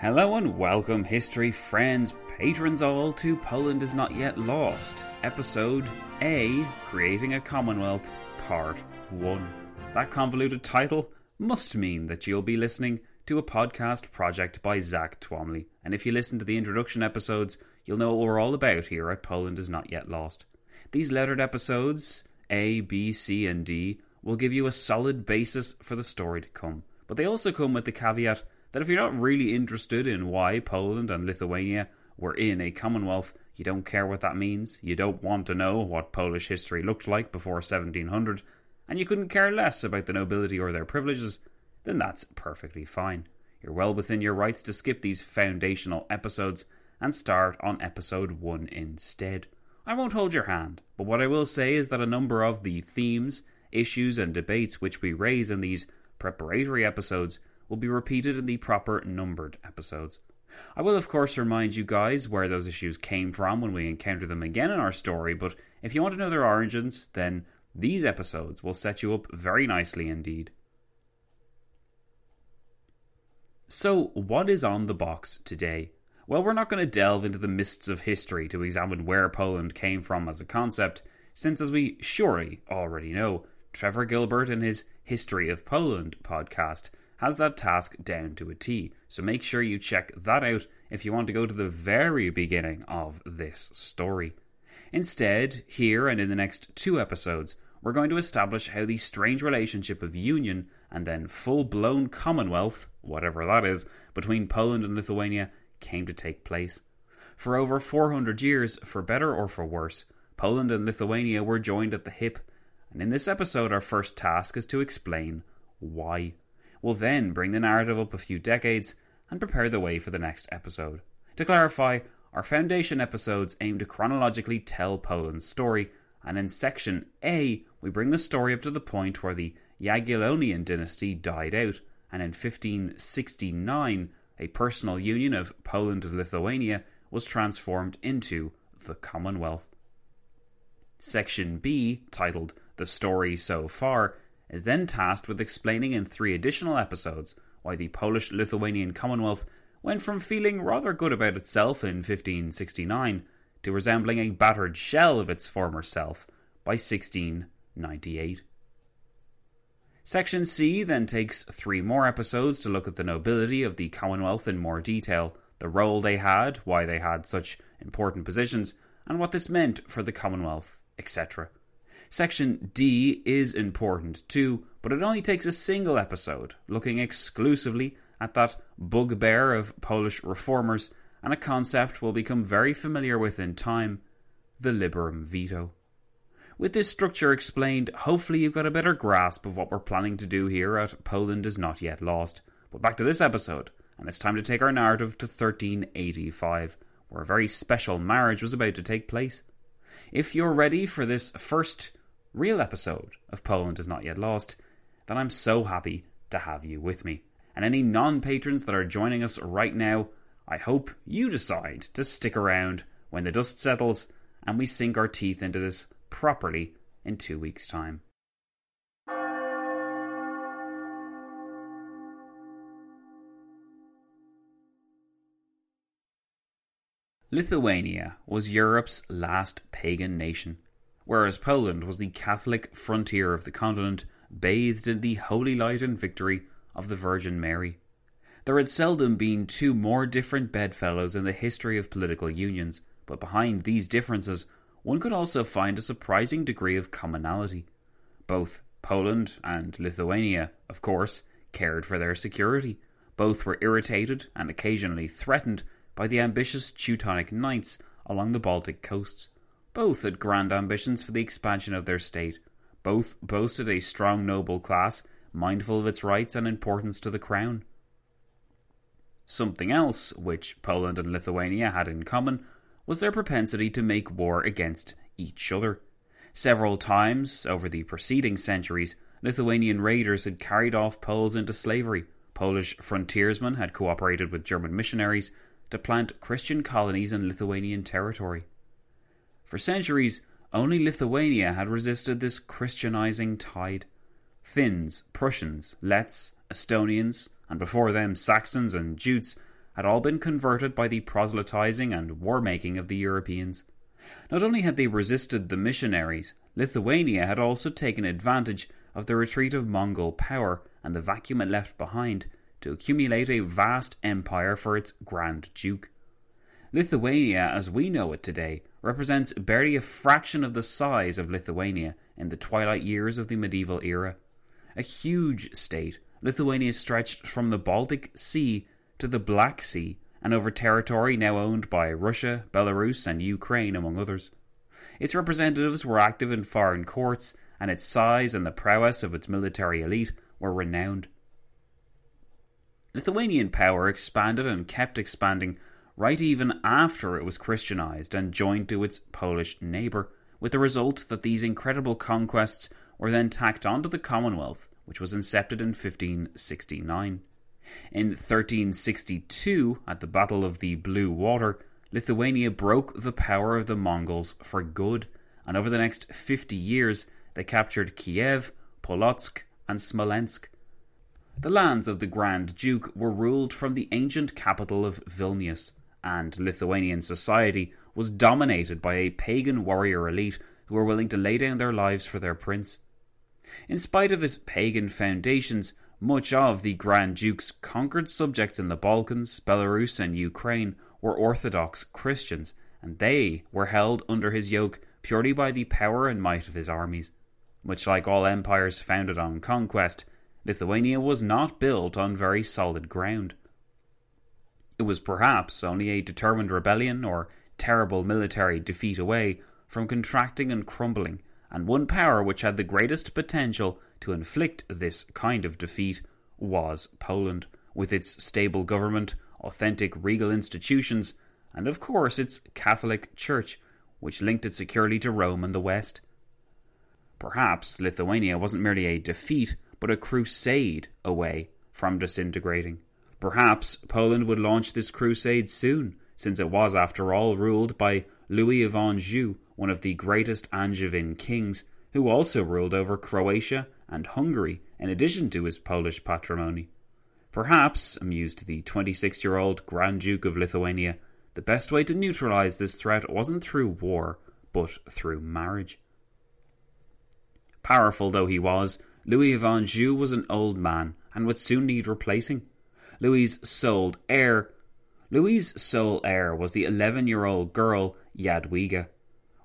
Hello and welcome, history friends, patrons all, to Poland is Not Yet Lost, episode A Creating a Commonwealth, Part 1. That convoluted title must mean that you'll be listening to a podcast project by Zack Twamley, and if you listen to the introduction episodes, you'll know what we're all about here at Poland is Not Yet Lost. These lettered episodes, A, B, C, and D, will give you a solid basis for the story to come, but they also come with the caveat that if you're not really interested in why Poland and Lithuania were in a Commonwealth, you don't care what that means, you don't want to know what Polish history looked like before 1700, and you couldn't care less about the nobility or their privileges, then that's perfectly fine. You're well within your rights to skip these foundational episodes and start on episode 1 instead. I won't hold your hand, but what I will say is that a number of the themes, issues, and debates which we raise in these preparatory episodes will be repeated in the proper numbered episodes. I will, of course, remind you guys where those issues came from when we encounter them again in our story, but if you want to know their origins, then these episodes will set you up very nicely indeed. So, what is on the box today? Well, we're not going to delve into the mists of history to examine where Poland came from as a concept, since, as we surely already know, Trevor Gilbert in his History of Poland podcast has that task down to a T. So make sure you check that out if you want to go to the very beginning of this story. Instead, here and in the next two episodes, we're going to establish how the strange relationship of union and then full blown Commonwealth, whatever that is, between Poland and Lithuania came to take place. For over 400 years, for better or for worse, Poland and Lithuania were joined at the hip, and in this episode, our first task is to explain why. We'll then bring the narrative up a few decades and prepare the way for the next episode. To clarify, our foundation episodes aim to chronologically tell Poland's story, and in section A, we bring the story up to the point where the Jagiellonian dynasty died out, and in 1569, a personal union of Poland with Lithuania was transformed into the Commonwealth. Section B, titled The Story So Far, is then tasked with explaining in three additional episodes why the Polish Lithuanian Commonwealth went from feeling rather good about itself in 1569 to resembling a battered shell of its former self by 1698. Section C then takes three more episodes to look at the nobility of the Commonwealth in more detail, the role they had, why they had such important positions, and what this meant for the Commonwealth, etc. Section D is important too, but it only takes a single episode, looking exclusively at that bugbear of Polish reformers and a concept we'll become very familiar with in time the liberum veto. With this structure explained, hopefully you've got a better grasp of what we're planning to do here at Poland is Not Yet Lost. But back to this episode, and it's time to take our narrative to 1385, where a very special marriage was about to take place. If you're ready for this first real episode of Poland is Not Yet Lost, then I'm so happy to have you with me. And any non patrons that are joining us right now, I hope you decide to stick around when the dust settles and we sink our teeth into this properly in two weeks' time. Lithuania was Europe's last pagan nation, whereas Poland was the Catholic frontier of the continent, bathed in the holy light and victory of the Virgin Mary. There had seldom been two more different bedfellows in the history of political unions, but behind these differences, one could also find a surprising degree of commonality. Both Poland and Lithuania, of course, cared for their security. Both were irritated and occasionally threatened by the ambitious Teutonic Knights along the Baltic coasts. Both had grand ambitions for the expansion of their state. Both boasted a strong noble class, mindful of its rights and importance to the crown. Something else which Poland and Lithuania had in common was their propensity to make war against each other. Several times over the preceding centuries, Lithuanian raiders had carried off Poles into slavery. Polish frontiersmen had cooperated with German missionaries to plant Christian colonies in Lithuanian territory. For centuries, only Lithuania had resisted this Christianizing tide. Finns, Prussians, Letts, Estonians, and before them Saxons and Jutes had all been converted by the proselytizing and war making of the Europeans. Not only had they resisted the missionaries, Lithuania had also taken advantage of the retreat of Mongol power and the vacuum it left behind to accumulate a vast empire for its Grand Duke. Lithuania, as we know it today, represents barely a fraction of the size of Lithuania in the twilight years of the medieval era. A huge state, Lithuania stretched from the Baltic Sea to the Black Sea and over territory now owned by Russia, Belarus, and Ukraine, among others. Its representatives were active in foreign courts, and its size and the prowess of its military elite were renowned. Lithuanian power expanded and kept expanding right even after it was Christianized and joined to its Polish neighbour, with the result that these incredible conquests were then tacked onto the Commonwealth, which was incepted in 1569. In 1362, at the Battle of the Blue Water, Lithuania broke the power of the Mongols for good, and over the next 50 years they captured Kiev, Polotsk, and Smolensk, the lands of the Grand Duke were ruled from the ancient capital of Vilnius, and Lithuanian society was dominated by a pagan warrior elite who were willing to lay down their lives for their prince. In spite of his pagan foundations, much of the Grand Duke's conquered subjects in the Balkans, Belarus, and Ukraine were Orthodox Christians, and they were held under his yoke purely by the power and might of his armies. Much like all empires founded on conquest, Lithuania was not built on very solid ground. It was perhaps only a determined rebellion or terrible military defeat away from contracting and crumbling, and one power which had the greatest potential to inflict this kind of defeat was Poland, with its stable government, authentic regal institutions, and of course its Catholic Church, which linked it securely to Rome and the West. Perhaps Lithuania wasn't merely a defeat, but a crusade away from disintegrating. Perhaps Poland would launch this crusade soon, since it was, after all, ruled by Louis of Anjou, one of the greatest Angevin kings, who also ruled over Croatia and Hungary in addition to his Polish patrimony. Perhaps, amused the 26 year old Grand Duke of Lithuania, the best way to neutralize this threat wasn't through war, but through marriage. Powerful though he was, Louis of Anjou was an old man and would soon need replacing. Louis's sole heir Louis's sole heir was the 11 year old girl Jadwiga.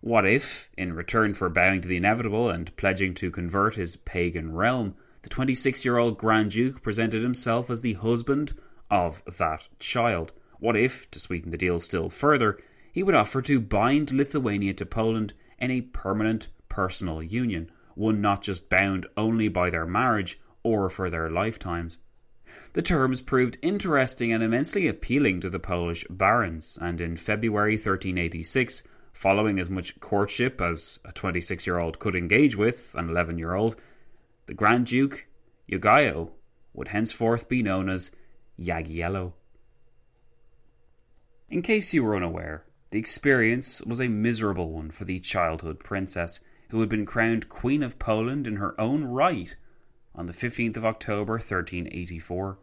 What if, in return for bowing to the inevitable and pledging to convert his pagan realm, the 26 year old Grand Duke presented himself as the husband of that child? What if, to sweeten the deal still further, he would offer to bind Lithuania to Poland in a permanent personal union, one not just bound only by their marriage or for their lifetimes. The terms proved interesting and immensely appealing to the Polish barons, and in February 1386, following as much courtship as a 26 year old could engage with an 11 year old, the Grand Duke, Jogailo, would henceforth be known as Jagiello. In case you were unaware, the experience was a miserable one for the childhood princess, who had been crowned Queen of Poland in her own right on the 15th of October 1384.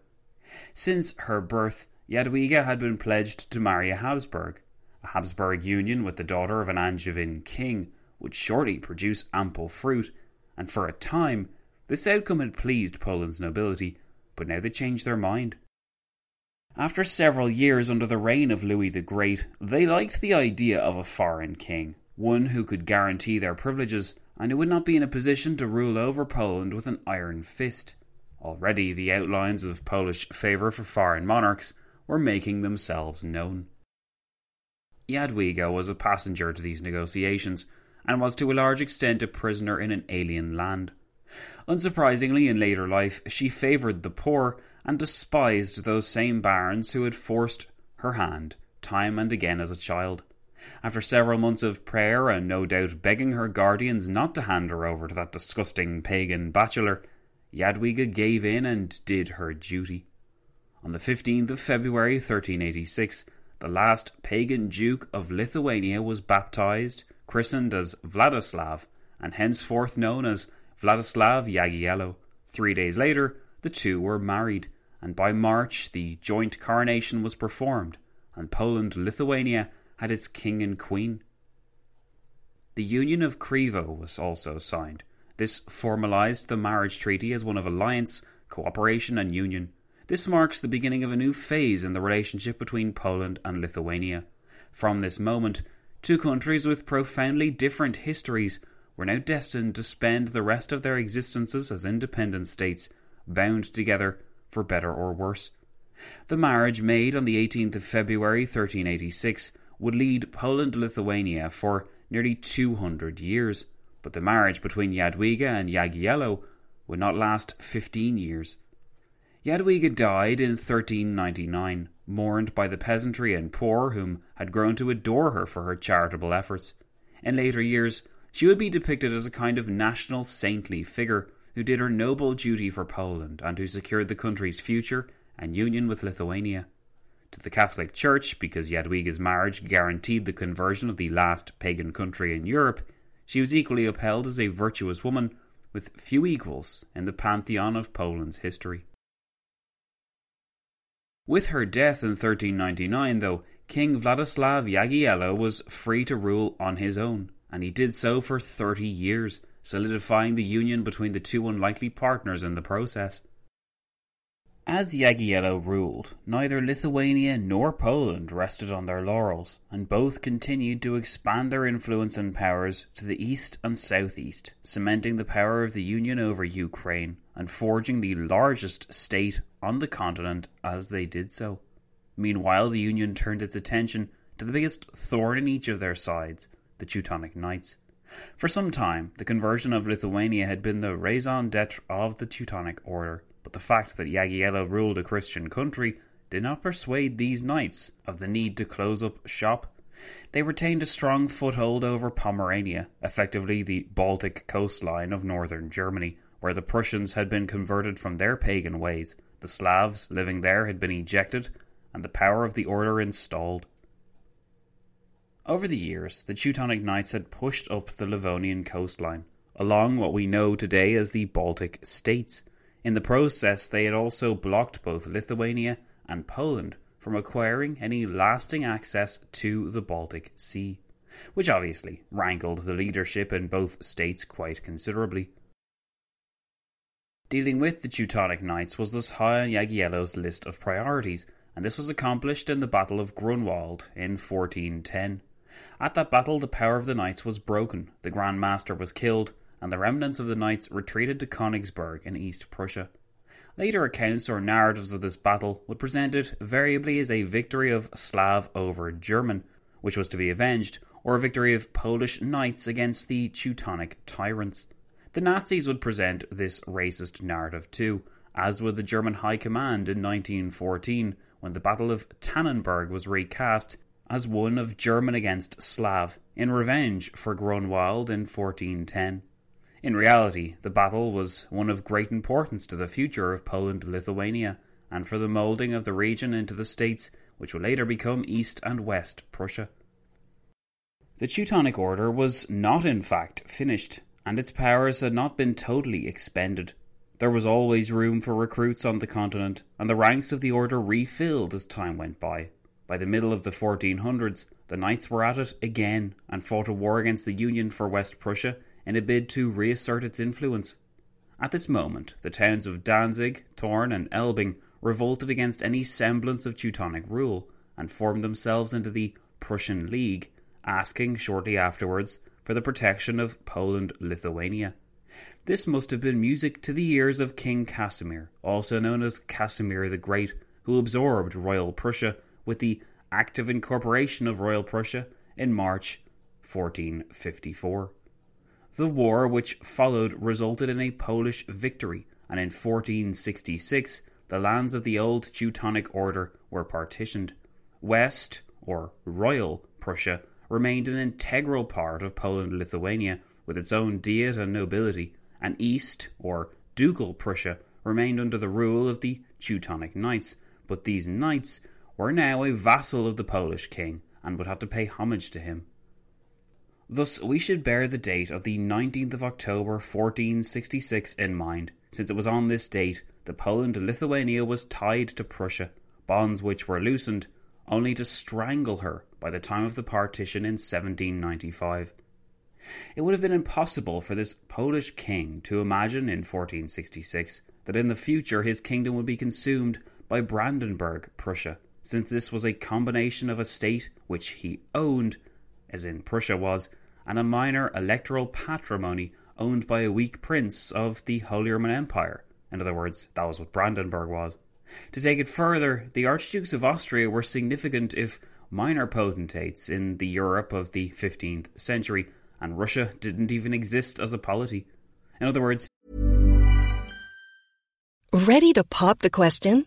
Since her birth, Jadwiga had been pledged to marry a Habsburg. A Habsburg union with the daughter of an Angevin king would shortly produce ample fruit, and for a time this outcome had pleased Poland's nobility, but now they changed their mind. After several years under the reign of Louis the Great, they liked the idea of a foreign king, one who could guarantee their privileges and who would not be in a position to rule over Poland with an iron fist. Already the outlines of Polish favour for foreign monarchs were making themselves known. Jadwiga was a passenger to these negotiations, and was to a large extent a prisoner in an alien land. Unsurprisingly, in later life, she favoured the poor and despised those same barons who had forced her hand time and again as a child. After several months of prayer and no doubt begging her guardians not to hand her over to that disgusting pagan bachelor, Jadwiga gave in and did her duty. On the 15th of February 1386, the last pagan Duke of Lithuania was baptized, christened as Vladislav, and henceforth known as Vladislav Jagiello. Three days later, the two were married, and by March the joint coronation was performed, and Poland Lithuania had its king and queen. The Union of Krewo was also signed. This formalized the marriage treaty as one of alliance, cooperation, and union. This marks the beginning of a new phase in the relationship between Poland and Lithuania. From this moment, two countries with profoundly different histories were now destined to spend the rest of their existences as independent states, bound together for better or worse. The marriage made on the 18th of February 1386 would lead Poland Lithuania for nearly 200 years, but the marriage between Jadwiga and Jagiello would not last 15 years. Jadwiga died in 1399, mourned by the peasantry and poor whom had grown to adore her for her charitable efforts. In later years, she would be depicted as a kind of national saintly figure who did her noble duty for Poland and who secured the country's future and union with Lithuania. To the Catholic Church, because Jadwiga's marriage guaranteed the conversion of the last pagan country in Europe, she was equally upheld as a virtuous woman with few equals in the pantheon of Poland's history. With her death in 1399, though, King Vladislav Jagiello was free to rule on his own, and he did so for 30 years, solidifying the union between the two unlikely partners in the process. As Jagiello ruled, neither Lithuania nor Poland rested on their laurels, and both continued to expand their influence and powers to the east and southeast, cementing the power of the Union over Ukraine and forging the largest state on the continent as they did so. Meanwhile, the Union turned its attention to the biggest thorn in each of their sides, the Teutonic Knights. For some time, the conversion of Lithuania had been the raison d'etre of the Teutonic Order but the fact that Jagiello ruled a Christian country did not persuade these knights of the need to close up shop. They retained a strong foothold over Pomerania, effectively the Baltic coastline of northern Germany, where the Prussians had been converted from their pagan ways, the Slavs living there had been ejected, and the power of the order installed. Over the years, the Teutonic Knights had pushed up the Livonian coastline, along what we know today as the Baltic states. In the process, they had also blocked both Lithuania and Poland from acquiring any lasting access to the Baltic Sea, which obviously rankled the leadership in both states quite considerably. Dealing with the Teutonic Knights was thus high on Jagiello's list of priorities, and this was accomplished in the Battle of Grunwald in 1410. At that battle, the power of the Knights was broken, the Grand Master was killed, and the remnants of the knights retreated to Königsberg in East Prussia. Later accounts or narratives of this battle would present it variably as a victory of Slav over German, which was to be avenged, or a victory of Polish knights against the Teutonic tyrants. The Nazis would present this racist narrative too, as would the German High Command in 1914 when the Battle of Tannenberg was recast as one of German against Slav in revenge for Grunwald in 1410. In reality, the battle was one of great importance to the future of Poland Lithuania and for the moulding of the region into the states which would later become East and West Prussia. The Teutonic Order was not, in fact, finished, and its powers had not been totally expended. There was always room for recruits on the continent, and the ranks of the order refilled as time went by. By the middle of the 1400s, the Knights were at it again and fought a war against the Union for West Prussia in a bid to reassert its influence. At this moment, the towns of Danzig, Thorn, and Elbing revolted against any semblance of Teutonic rule and formed themselves into the Prussian League, asking shortly afterwards for the protection of Poland Lithuania. This must have been music to the ears of King Casimir, also known as Casimir the Great, who absorbed Royal Prussia with the active incorporation of Royal Prussia in March 1454. The war which followed resulted in a Polish victory, and in 1466 the lands of the old Teutonic Order were partitioned. West, or Royal, Prussia remained an integral part of Poland Lithuania, with its own diet and nobility, and East, or Ducal Prussia, remained under the rule of the Teutonic Knights, but these knights were now a vassal of the Polish king and would have to pay homage to him. Thus, we should bear the date of the 19th of October 1466 in mind, since it was on this date that Poland and Lithuania was tied to Prussia, bonds which were loosened only to strangle her by the time of the partition in 1795. It would have been impossible for this Polish king to imagine in 1466 that in the future his kingdom would be consumed by Brandenburg Prussia, since this was a combination of a state which he owned, as in Prussia was, and a minor electoral patrimony owned by a weak prince of the Holy Roman Empire. In other words, that was what Brandenburg was. To take it further, the Archdukes of Austria were significant if minor potentates in the Europe of the 15th century, and Russia didn't even exist as a polity. In other words, Ready to pop the question?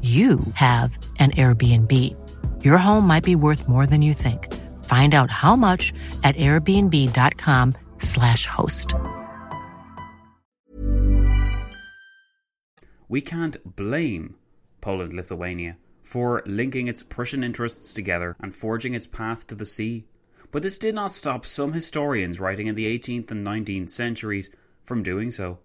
you have an Airbnb. Your home might be worth more than you think. Find out how much at airbnb.com/slash host. we can't blame Poland Lithuania for linking its Prussian interests together and forging its path to the sea. But this did not stop some historians writing in the 18th and 19th centuries from doing so.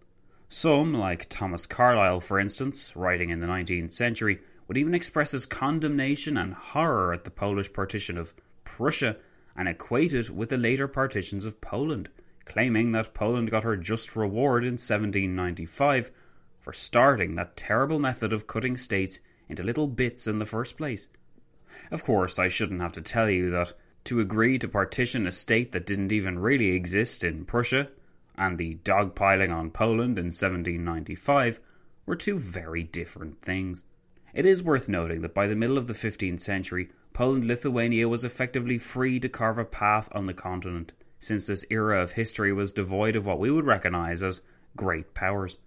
Some, like Thomas Carlyle, for instance, writing in the 19th century, would even express his condemnation and horror at the Polish partition of Prussia and equate it with the later partitions of Poland, claiming that Poland got her just reward in 1795 for starting that terrible method of cutting states into little bits in the first place. Of course, I shouldn't have to tell you that to agree to partition a state that didn't even really exist in Prussia and the dogpiling on Poland in 1795 were two very different things. It is worth noting that by the middle of the 15th century, Poland Lithuania was effectively free to carve a path on the continent, since this era of history was devoid of what we would recognise as great powers.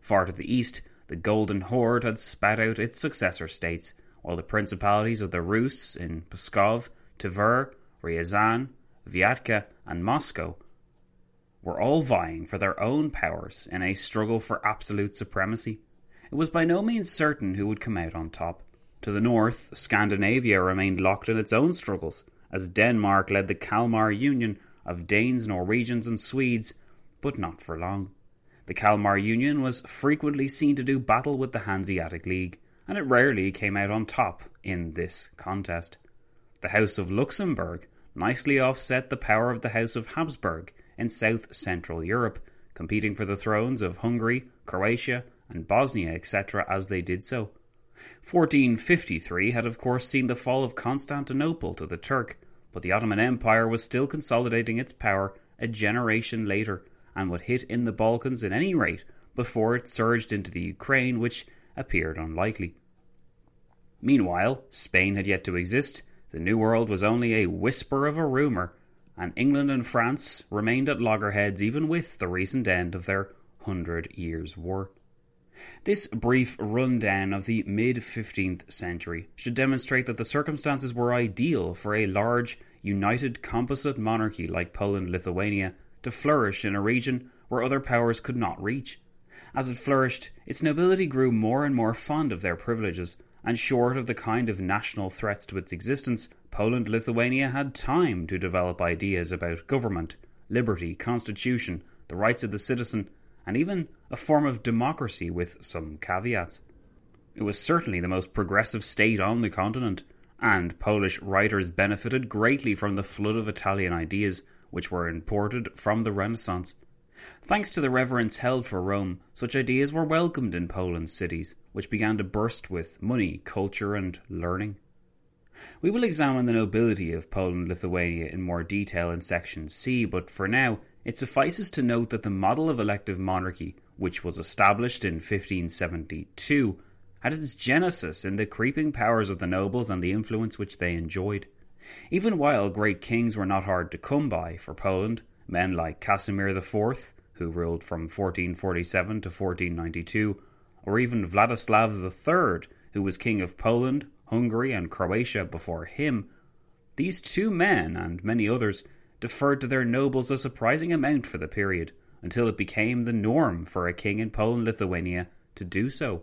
Far to the east, the Golden Horde had spat out its successor states, while the principalities of the Rus in Pskov, Tver, Ryazan, Vyatka, and Moscow were all vying for their own powers in a struggle for absolute supremacy. It was by no means certain who would come out on top. To the north, Scandinavia remained locked in its own struggles, as Denmark led the Kalmar Union of Danes, Norwegians, and Swedes, but not for long. The Kalmar Union was frequently seen to do battle with the Hanseatic League, and it rarely came out on top in this contest. The House of Luxembourg nicely offset the power of the House of Habsburg in south central Europe, competing for the thrones of Hungary, Croatia, and Bosnia, etc., as they did so. 1453 had, of course, seen the fall of Constantinople to the Turk, but the Ottoman Empire was still consolidating its power a generation later and would hit in the Balkans at any rate before it surged into the Ukraine, which appeared unlikely. Meanwhile, Spain had yet to exist, the New World was only a whisper of a rumour, and England and France remained at loggerheads even with the recent end of their Hundred Years' War. This brief rundown of the mid 15th century should demonstrate that the circumstances were ideal for a large, united composite monarchy like Poland Lithuania to flourish in a region where other powers could not reach. As it flourished, its nobility grew more and more fond of their privileges, and short of the kind of national threats to its existence, Poland Lithuania had time to develop ideas about government, liberty, constitution, the rights of the citizen, and even a form of democracy with some caveats. It was certainly the most progressive state on the continent, and Polish writers benefited greatly from the flood of Italian ideas which were imported from the Renaissance. Thanks to the reverence held for Rome, such ideas were welcomed in Poland's cities, which began to burst with money, culture, and learning. We will examine the nobility of Poland Lithuania in more detail in section C, but for now it suffices to note that the model of elective monarchy, which was established in 1572, had its genesis in the creeping powers of the nobles and the influence which they enjoyed. Even while great kings were not hard to come by for Poland, men like Casimir IV, who ruled from 1447 to 1492, or even Vladislav III, who was king of Poland, Hungary, and Croatia before him, these two men and many others deferred to their nobles a surprising amount for the period, until it became the norm for a king in Poland Lithuania to do so.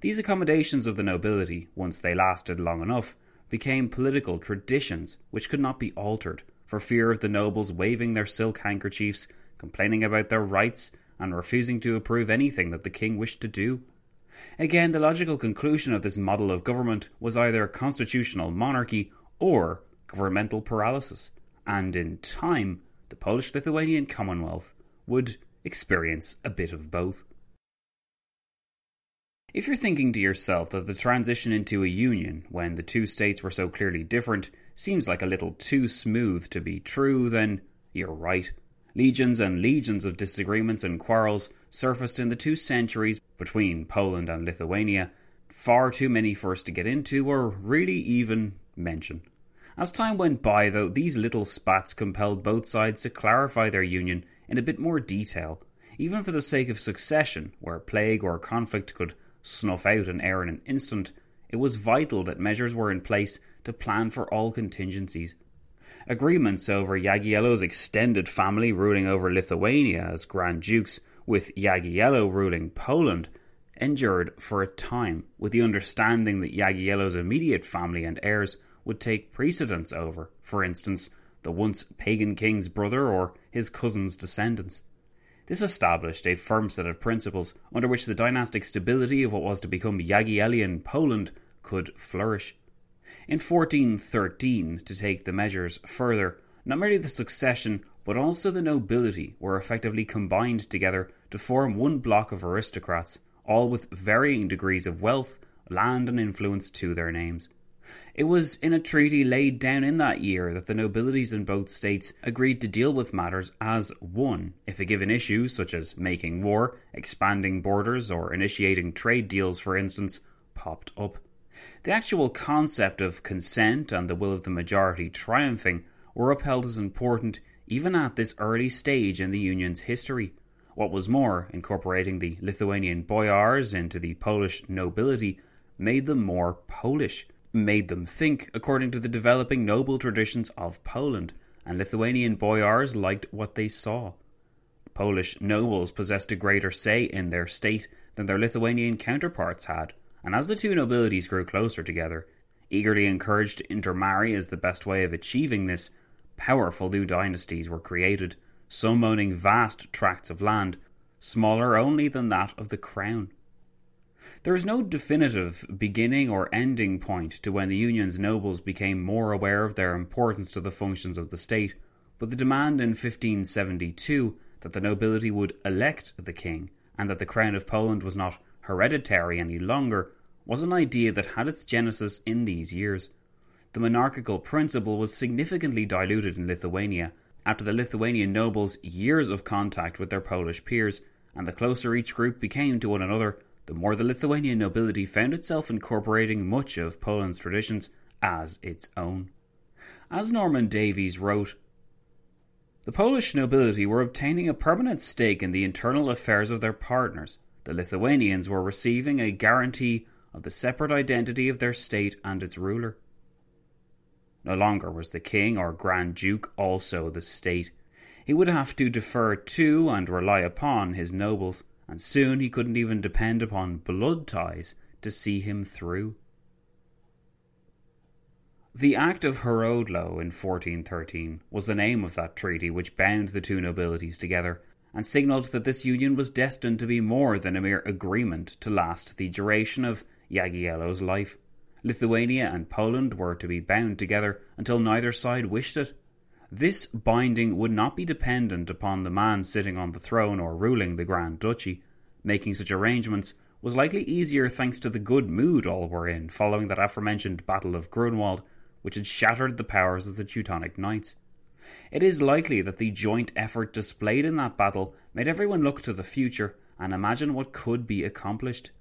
These accommodations of the nobility, once they lasted long enough, became political traditions which could not be altered, for fear of the nobles waving their silk handkerchiefs, complaining about their rights, and refusing to approve anything that the king wished to do. Again, the logical conclusion of this model of government was either constitutional monarchy or governmental paralysis, and in time, the Polish Lithuanian Commonwealth would experience a bit of both. If you're thinking to yourself that the transition into a union, when the two states were so clearly different, seems like a little too smooth to be true, then you're right. Legions and legions of disagreements and quarrels surfaced in the two centuries between Poland and Lithuania, far too many for us to get into or really even mention. As time went by, though, these little spats compelled both sides to clarify their union in a bit more detail, even for the sake of succession, where plague or conflict could snuff out an heir in an instant. It was vital that measures were in place to plan for all contingencies. Agreements over Jagiello's extended family ruling over Lithuania as Grand Dukes, with Jagiello ruling Poland, endured for a time, with the understanding that Jagiello's immediate family and heirs would take precedence over, for instance, the once pagan king's brother or his cousin's descendants. This established a firm set of principles under which the dynastic stability of what was to become Jagiellian Poland could flourish. In 1413, to take the measures further, not merely the succession but also the nobility were effectively combined together to form one block of aristocrats, all with varying degrees of wealth, land, and influence to their names. It was in a treaty laid down in that year that the nobilities in both states agreed to deal with matters as one if a given issue, such as making war, expanding borders, or initiating trade deals, for instance, popped up. The actual concept of consent and the will of the majority triumphing were upheld as important even at this early stage in the Union's history. What was more, incorporating the Lithuanian boyars into the Polish nobility made them more Polish made them think according to the developing noble traditions of Poland, and Lithuanian boyars liked what they saw. Polish nobles possessed a greater say in their state than their Lithuanian counterparts had, and as the two nobilities grew closer together, eagerly encouraged to intermarry as the best way of achieving this, powerful new dynasties were created, some owning vast tracts of land, smaller only than that of the crown. There is no definitive beginning or ending point to when the Union's nobles became more aware of their importance to the functions of the state, but the demand in 1572 that the nobility would elect the king and that the crown of Poland was not hereditary any longer was an idea that had its genesis in these years. The monarchical principle was significantly diluted in Lithuania after the Lithuanian nobles' years of contact with their Polish peers, and the closer each group became to one another, the more the Lithuanian nobility found itself incorporating much of Poland's traditions as its own. As Norman Davies wrote, the Polish nobility were obtaining a permanent stake in the internal affairs of their partners. The Lithuanians were receiving a guarantee of the separate identity of their state and its ruler. No longer was the king or grand duke also the state. He would have to defer to and rely upon his nobles, and soon he couldn't even depend upon blood ties to see him through. The Act of Horodlo in 1413 was the name of that treaty which bound the two nobilities together and signalled that this union was destined to be more than a mere agreement to last the duration of Jagiello's life. Lithuania and Poland were to be bound together until neither side wished it. This binding would not be dependent upon the man sitting on the throne or ruling the Grand Duchy. Making such arrangements was likely easier thanks to the good mood all were in following that aforementioned Battle of Grunwald which had shattered the powers of the Teutonic Knights. It is likely that the joint effort displayed in that battle made everyone look to the future and imagine what could be accomplished.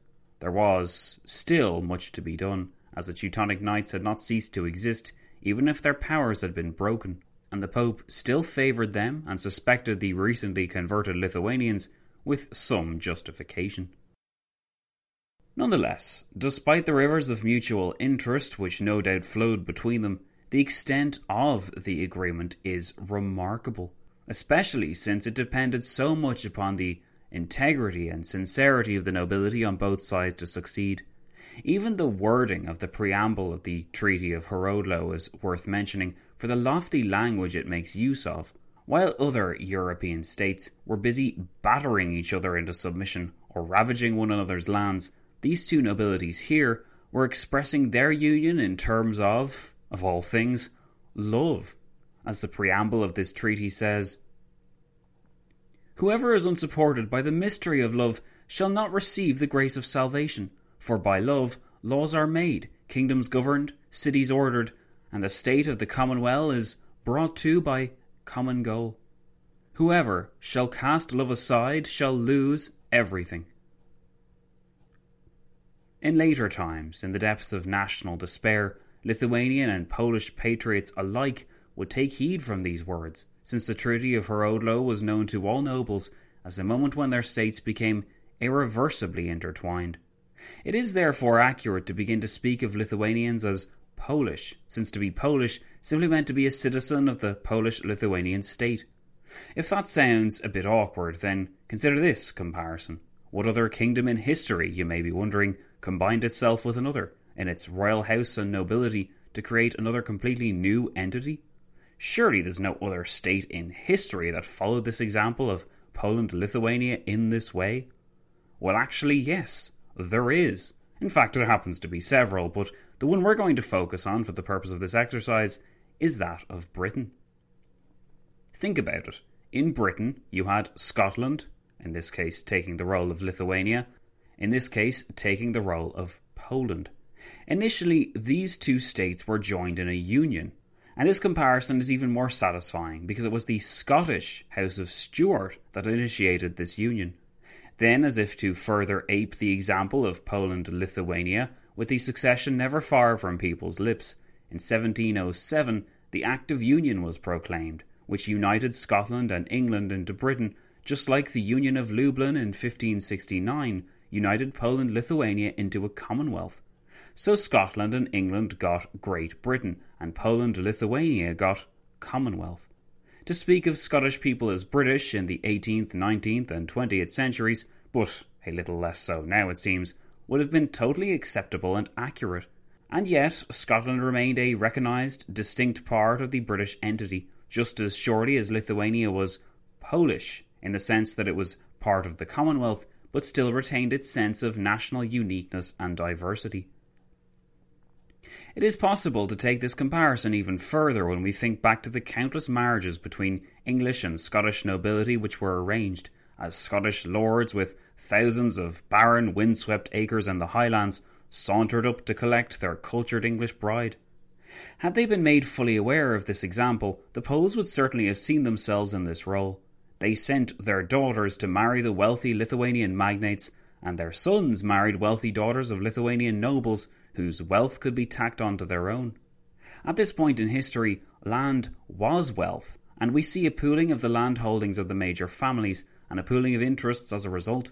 There was still much to be done, as the Teutonic Knights had not ceased to exist, even if their powers had been broken, and the Pope still favoured them and suspected the recently converted Lithuanians with some justification. Nonetheless, despite the rivers of mutual interest which no doubt flowed between them, the extent of the agreement is remarkable, especially since it depended so much upon the integrity and sincerity of the nobility on both sides to succeed. Even the wording of the preamble of the Treaty of Horodlo is worth mentioning for the lofty language it makes use of. While other European states were busy battering each other into submission or ravaging one another's lands, these two nobilities here were expressing their union in terms of, of all things, love. As the preamble of this treaty says, Whoever is unsupported by the mystery of love shall not receive the grace of salvation, for by love laws are made, kingdoms governed, cities ordered, and the state of the commonwealth is brought to by common goal. Whoever shall cast love aside shall lose everything. In later times, in the depths of national despair, Lithuanian and Polish patriots alike would take heed from these words, since the Treaty of Horodlo was known to all nobles as the moment when their states became irreversibly intertwined. It is therefore accurate to begin to speak of Lithuanians as Polish, since to be Polish simply meant to be a citizen of the Polish Lithuanian state. If that sounds a bit awkward, then consider this comparison. What other kingdom in history, you may be wondering, combined itself with another in its royal house and nobility to create another completely new entity? Surely there's no other state in history that followed this example of Poland Lithuania in this way? Well, actually, yes, there is. In fact, there happens to be several, but the one we're going to focus on for the purpose of this exercise is that of Britain. Think about it. In Britain, you had Scotland, in this case taking the role of Lithuania, in this case taking the role of Poland. Initially, these two states were joined in a union, and this comparison is even more satisfying because it was the Scottish House of Stuart that initiated this union. Then, as if to further ape the example of Poland and Lithuania, with the succession never far from people's lips, in 1707 the Act of Union was proclaimed, which united Scotland and England into Britain, just like the Union of Lublin in 1569 united Poland Lithuania into a commonwealth. So Scotland and England got Great Britain, and Poland and Lithuania got Commonwealth. To speak of Scottish people as British in the 18th, 19th, and 20th centuries, but a little less so now it seems, would have been totally acceptable and accurate. And yet, Scotland remained a recognised, distinct part of the British entity, just as surely as Lithuania was Polish, in the sense that it was part of the Commonwealth, but still retained its sense of national uniqueness and diversity. It is possible to take this comparison even further when we think back to the countless marriages between English and Scottish nobility which were arranged, as Scottish lords with thousands of barren, windswept acres in the Highlands sauntered up to collect their cultured English bride. Had they been made fully aware of this example, the Poles would certainly have seen themselves in this role. They sent their daughters to marry the wealthy Lithuanian magnates, and their sons married wealthy daughters of Lithuanian nobles whose wealth could be tacked onto their own. At this point in history, land was wealth, and we see a pooling of the land holdings of the major families and a pooling of interests as a result.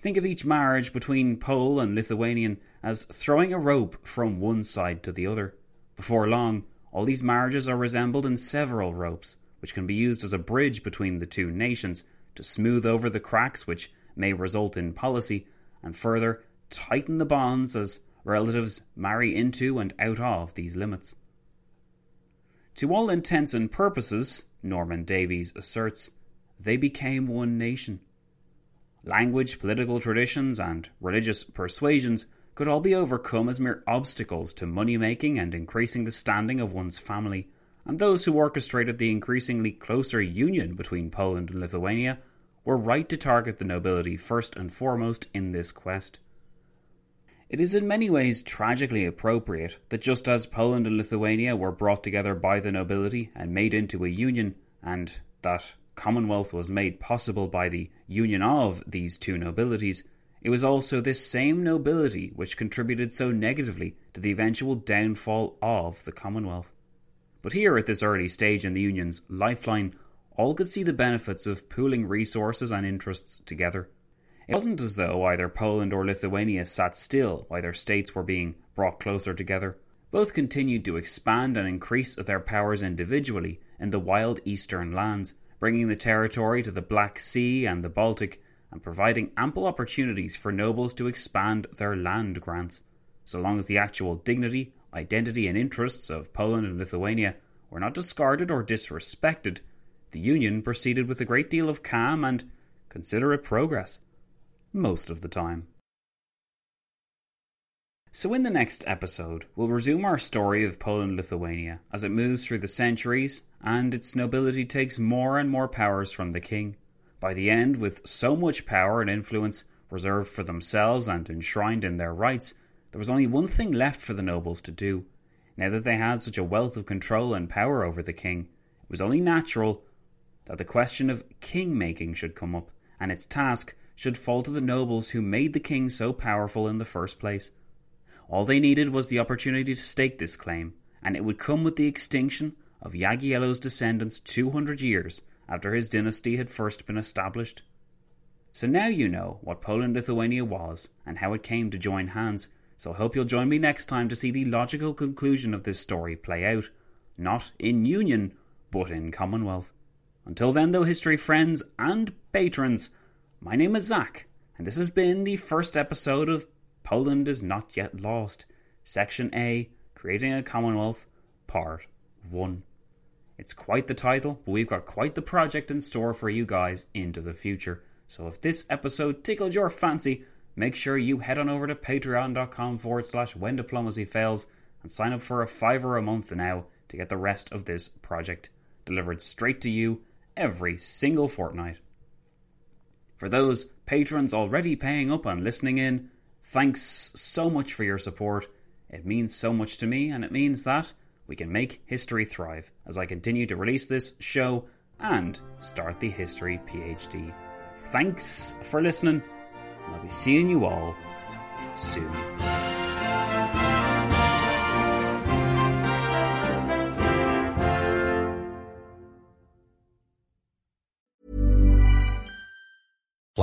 Think of each marriage between Pole and Lithuanian as throwing a rope from one side to the other. Before long, all these marriages are resembled in several ropes, which can be used as a bridge between the two nations to smooth over the cracks which may result in policy, and further tighten the bonds as relatives marry into and out of these limits. To all intents and purposes, Norman Davies asserts, they became one nation. Language, political traditions, and religious persuasions could all be overcome as mere obstacles to money making and increasing the standing of one's family, and those who orchestrated the increasingly closer union between Poland and Lithuania were right to target the nobility first and foremost in this quest. It is in many ways tragically appropriate that just as Poland and Lithuania were brought together by the nobility and made into a union, and that Commonwealth was made possible by the union of these two nobilities, it was also this same nobility which contributed so negatively to the eventual downfall of the Commonwealth. But here, at this early stage in the Union's lifeline, all could see the benefits of pooling resources and interests together. It wasn't as though either Poland or Lithuania sat still while their states were being brought closer together. Both continued to expand and increase their powers individually in the wild eastern lands, bringing the territory to the Black Sea and the Baltic and providing ample opportunities for nobles to expand their land grants, so long as the actual dignity, identity, and interests of Poland and Lithuania were not discarded or disrespected, the Union proceeded with a great deal of calm and considerate progress, most of the time. So, in the next episode, we'll resume our story of Poland Lithuania as it moves through the centuries and its nobility takes more and more powers from the king. By the end, with so much power and influence reserved for themselves and enshrined in their rights, there was only one thing left for the nobles to do. Now that they had such a wealth of control and power over the king, it was only natural that the question of king making should come up, and its task should fall to the nobles who made the king so powerful in the first place. All they needed was the opportunity to stake this claim, and it would come with the extinction of Jagiello's descendants 200 years after his dynasty had first been established. So now you know what Poland Lithuania was and how it came to join hands, so I hope you'll join me next time to see the logical conclusion of this story play out, not in union, but in Commonwealth. Until then, though, history friends and patrons, my name is Zack, and this has been the first episode of Poland is Not Yet Lost, Section A Creating a Commonwealth, Part 1. It's quite the title, but we've got quite the project in store for you guys into the future. So if this episode tickled your fancy, make sure you head on over to patreon.com forward slash when diplomacy fails and sign up for a fiver a month now to get the rest of this project delivered straight to you every single fortnight. For those patrons already paying up and listening in, thanks so much for your support. It means so much to me, and it means that we can make history thrive as I continue to release this show and start the History PhD. Thanks for listening, and I'll be seeing you all soon.